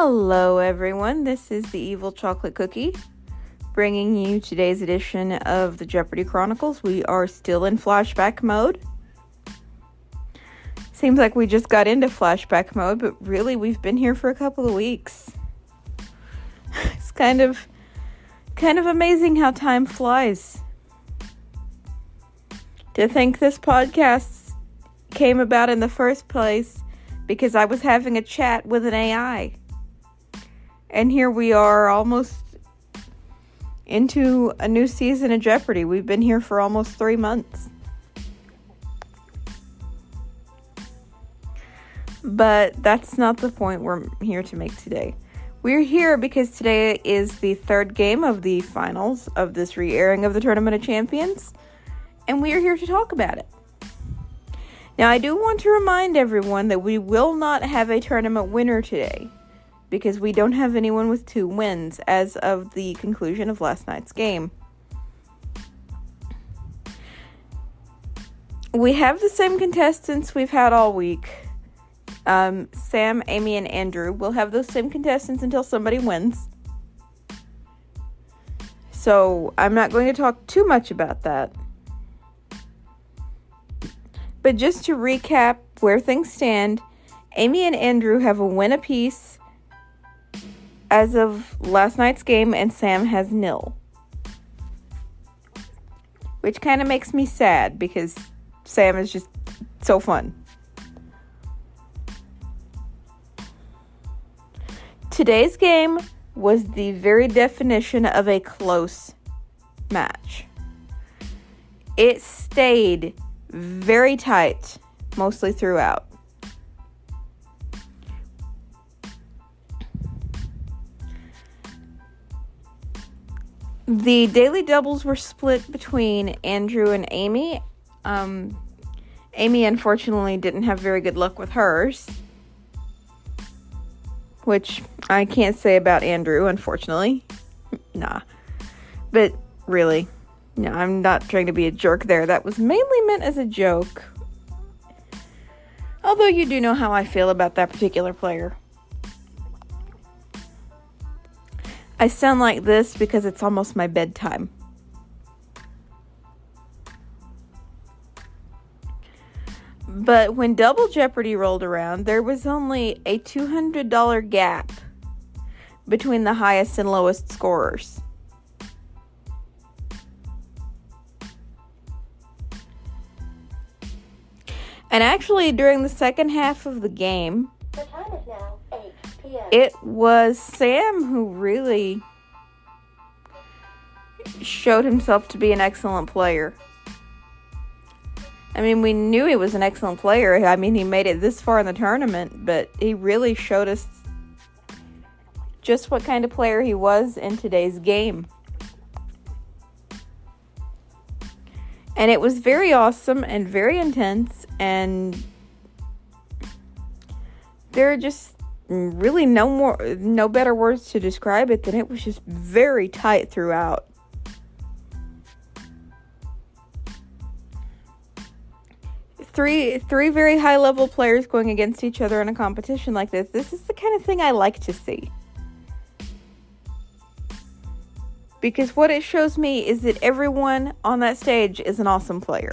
Hello, everyone. This is the Evil Chocolate Cookie bringing you today's edition of the Jeopardy Chronicles. We are still in flashback mode. Seems like we just got into flashback mode, but really we've been here for a couple of weeks. It's kind of kind of amazing how time flies. To think this podcast came about in the first place because I was having a chat with an AI. And here we are almost into a new season of Jeopardy. We've been here for almost three months. But that's not the point we're here to make today. We're here because today is the third game of the finals of this re airing of the Tournament of Champions, and we are here to talk about it. Now, I do want to remind everyone that we will not have a tournament winner today because we don't have anyone with two wins as of the conclusion of last night's game. We have the same contestants we've had all week. Um, Sam, Amy, and Andrew will have those same contestants until somebody wins. So I'm not going to talk too much about that. But just to recap where things stand, Amy and Andrew have a win apiece as of last night's game, and Sam has nil. Which kind of makes me sad because Sam is just so fun. Today's game was the very definition of a close match. It stayed very tight mostly throughout. The daily doubles were split between Andrew and Amy. Um, Amy unfortunately didn't have very good luck with hers, which I can't say about Andrew, unfortunately. nah. But really, no, I'm not trying to be a jerk there. That was mainly meant as a joke. Although you do know how I feel about that particular player. I sound like this because it's almost my bedtime. But when Double Jeopardy rolled around, there was only a $200 gap between the highest and lowest scorers. And actually, during the second half of the game, it was Sam who really showed himself to be an excellent player. I mean, we knew he was an excellent player. I mean, he made it this far in the tournament, but he really showed us just what kind of player he was in today's game. And it was very awesome and very intense, and there are just really no more no better words to describe it than it was just very tight throughout. Three three very high level players going against each other in a competition like this. This is the kind of thing I like to see. Because what it shows me is that everyone on that stage is an awesome player.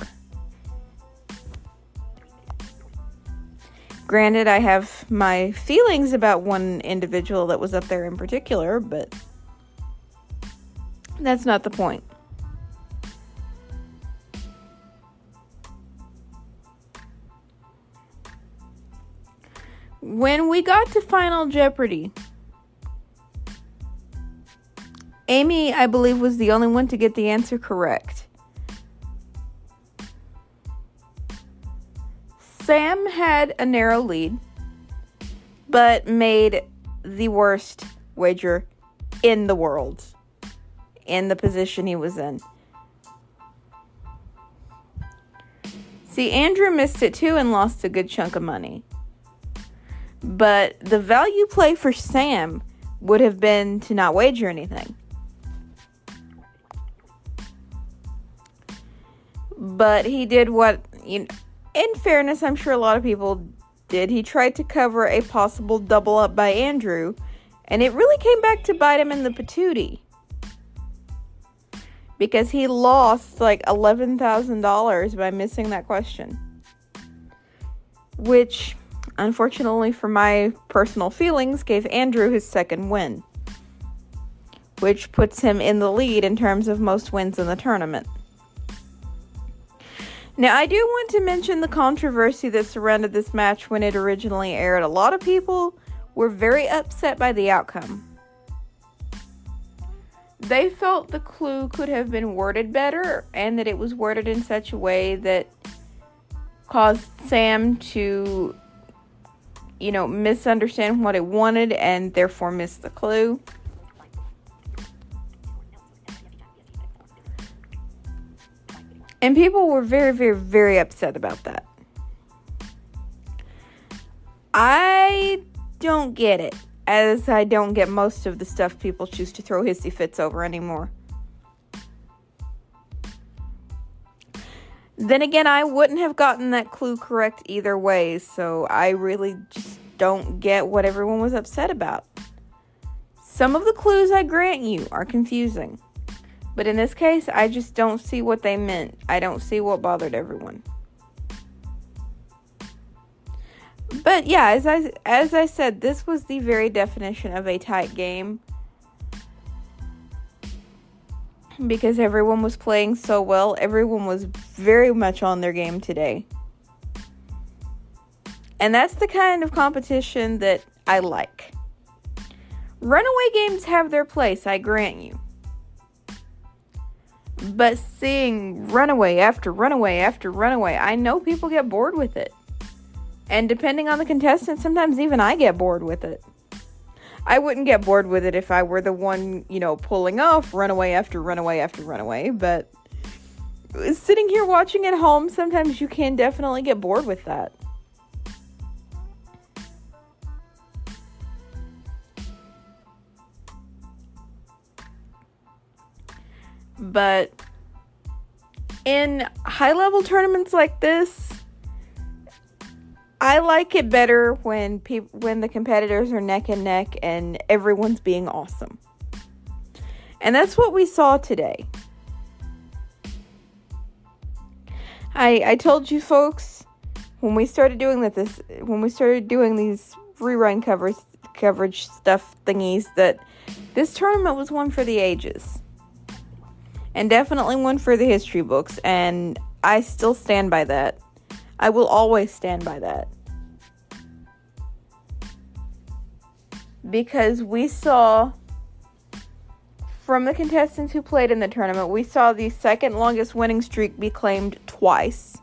Granted, I have my feelings about one individual that was up there in particular, but that's not the point. When we got to Final Jeopardy, Amy, I believe, was the only one to get the answer correct. Sam had a narrow lead, but made the worst wager in the world in the position he was in. See, Andrew missed it too and lost a good chunk of money. But the value play for Sam would have been to not wager anything. But he did what, you know, in fairness, I'm sure a lot of people did. He tried to cover a possible double up by Andrew, and it really came back to bite him in the patootie. Because he lost like $11,000 by missing that question. Which unfortunately for my personal feelings, gave Andrew his second win, which puts him in the lead in terms of most wins in the tournament. Now, I do want to mention the controversy that surrounded this match when it originally aired. A lot of people were very upset by the outcome. They felt the clue could have been worded better and that it was worded in such a way that caused Sam to you know, misunderstand what it wanted and therefore miss the clue. And people were very, very, very upset about that. I don't get it, as I don't get most of the stuff people choose to throw hissy fits over anymore. Then again, I wouldn't have gotten that clue correct either way, so I really just don't get what everyone was upset about. Some of the clues I grant you are confusing, but in this case, I just don't see what they meant. I don't see what bothered everyone. But yeah, as I as I said, this was the very definition of a tight game because everyone was playing so well. Everyone was very much on their game today. And that's the kind of competition that I like. Runaway games have their place, I grant you. But seeing runaway after runaway after runaway, I know people get bored with it. And depending on the contestant, sometimes even I get bored with it. I wouldn't get bored with it if I were the one, you know, pulling off runaway after runaway after runaway, but sitting here watching at home, sometimes you can definitely get bored with that. But in high level tournaments like this, I like it better when people when the competitors are neck and neck and everyone's being awesome. And that's what we saw today. I I told you folks when we started doing that this when we started doing these rerun covers coverage stuff thingies that this tournament was one for the ages. And definitely one for the history books and I still stand by that. I will always stand by that. Because we saw from the contestants who played in the tournament, we saw the second longest winning streak be claimed twice.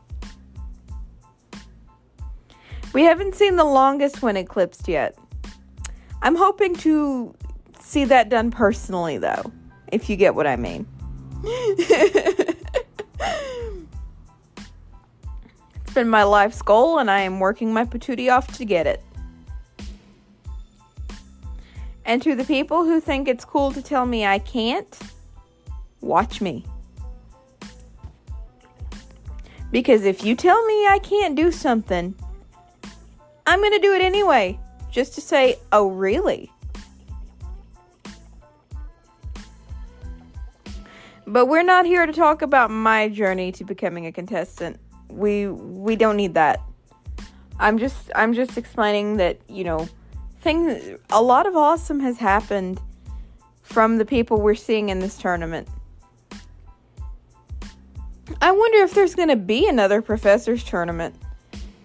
We haven't seen the longest one eclipsed yet. I'm hoping to see that done personally, though, if you get what I mean. It's been my life's goal, and I am working my patootie off to get it. And to the people who think it's cool to tell me I can't, watch me. Because if you tell me I can't do something, I'm going to do it anyway, just to say, oh, really? But we're not here to talk about my journey to becoming a contestant we we don't need that. I'm just I'm just explaining that, you know, things a lot of awesome has happened from the people we're seeing in this tournament. I wonder if there's going to be another professors tournament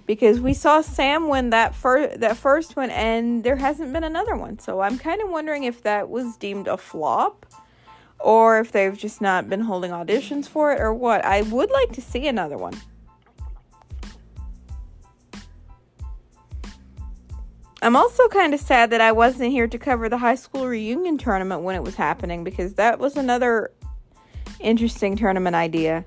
because we saw Sam win that first that first one and there hasn't been another one. So I'm kind of wondering if that was deemed a flop or if they've just not been holding auditions for it or what. I would like to see another one. I'm also kind of sad that I wasn't here to cover the high school reunion tournament when it was happening because that was another interesting tournament idea.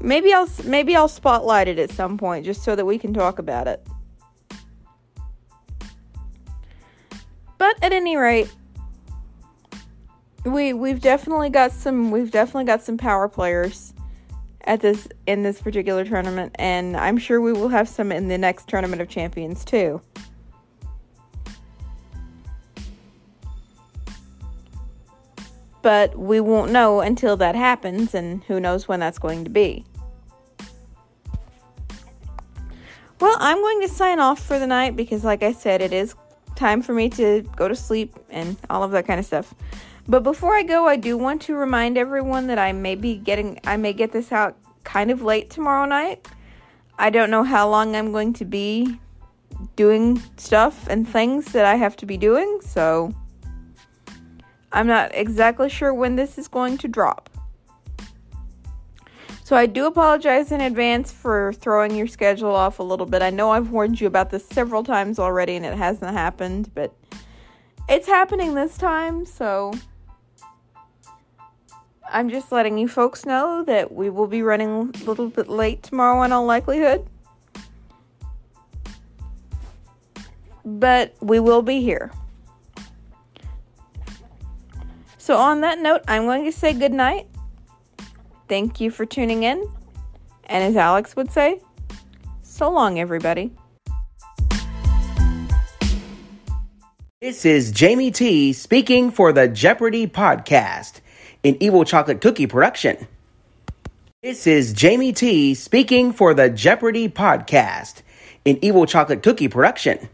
Maybe I'll maybe I'll spotlight it at some point just so that we can talk about it. But at any rate, we we've definitely got some we've definitely got some power players at this in this particular tournament and I'm sure we will have some in the next tournament of champions too. But we won't know until that happens and who knows when that's going to be. Well, I'm going to sign off for the night because like I said it is time for me to go to sleep and all of that kind of stuff. But before I go, I do want to remind everyone that I may be getting I may get this out kind of late tomorrow night. I don't know how long I'm going to be doing stuff and things that I have to be doing, so I'm not exactly sure when this is going to drop. So I do apologize in advance for throwing your schedule off a little bit. I know I've warned you about this several times already and it hasn't happened, but it's happening this time, so I'm just letting you folks know that we will be running a little bit late tomorrow in all likelihood. But we will be here. So, on that note, I'm going to say good night. Thank you for tuning in. And as Alex would say, so long, everybody. This is Jamie T speaking for the Jeopardy podcast an Evil Chocolate Cookie production. This is Jamie T speaking for the Jeopardy podcast, an Evil Chocolate Cookie production.